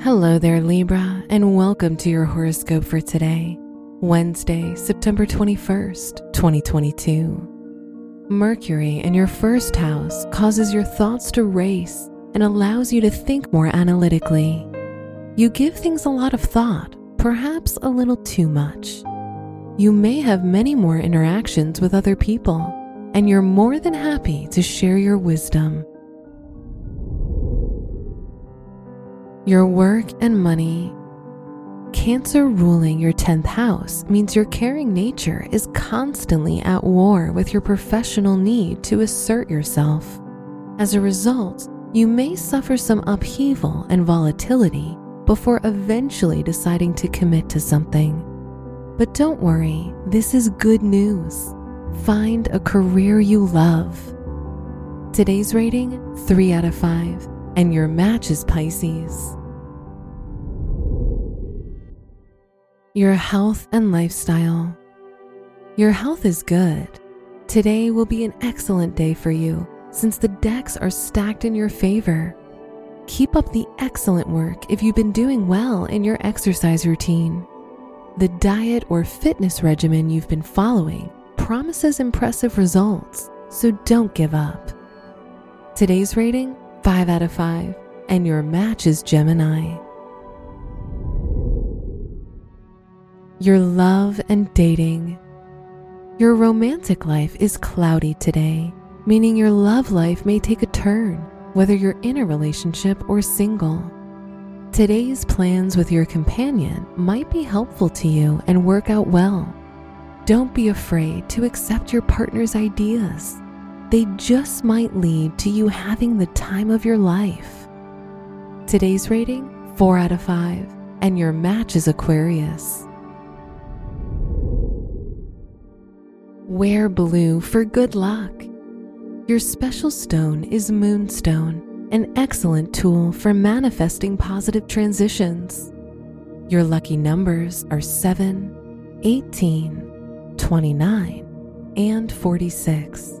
Hello there, Libra, and welcome to your horoscope for today, Wednesday, September 21st, 2022. Mercury in your first house causes your thoughts to race and allows you to think more analytically. You give things a lot of thought, perhaps a little too much. You may have many more interactions with other people, and you're more than happy to share your wisdom. Your work and money. Cancer ruling your 10th house means your caring nature is constantly at war with your professional need to assert yourself. As a result, you may suffer some upheaval and volatility before eventually deciding to commit to something. But don't worry, this is good news. Find a career you love. Today's rating 3 out of 5 and your match is Pisces. Your health and lifestyle. Your health is good. Today will be an excellent day for you since the decks are stacked in your favor. Keep up the excellent work if you've been doing well in your exercise routine. The diet or fitness regimen you've been following promises impressive results, so don't give up. Today's rating 5 out of 5, and your match is Gemini. Your love and dating. Your romantic life is cloudy today, meaning your love life may take a turn, whether you're in a relationship or single. Today's plans with your companion might be helpful to you and work out well. Don't be afraid to accept your partner's ideas they just might lead to you having the time of your life. Today's rating 4 out of 5, and your match is Aquarius. Wear blue for good luck. Your special stone is Moonstone, an excellent tool for manifesting positive transitions. Your lucky numbers are 7, 18, 29, and 46.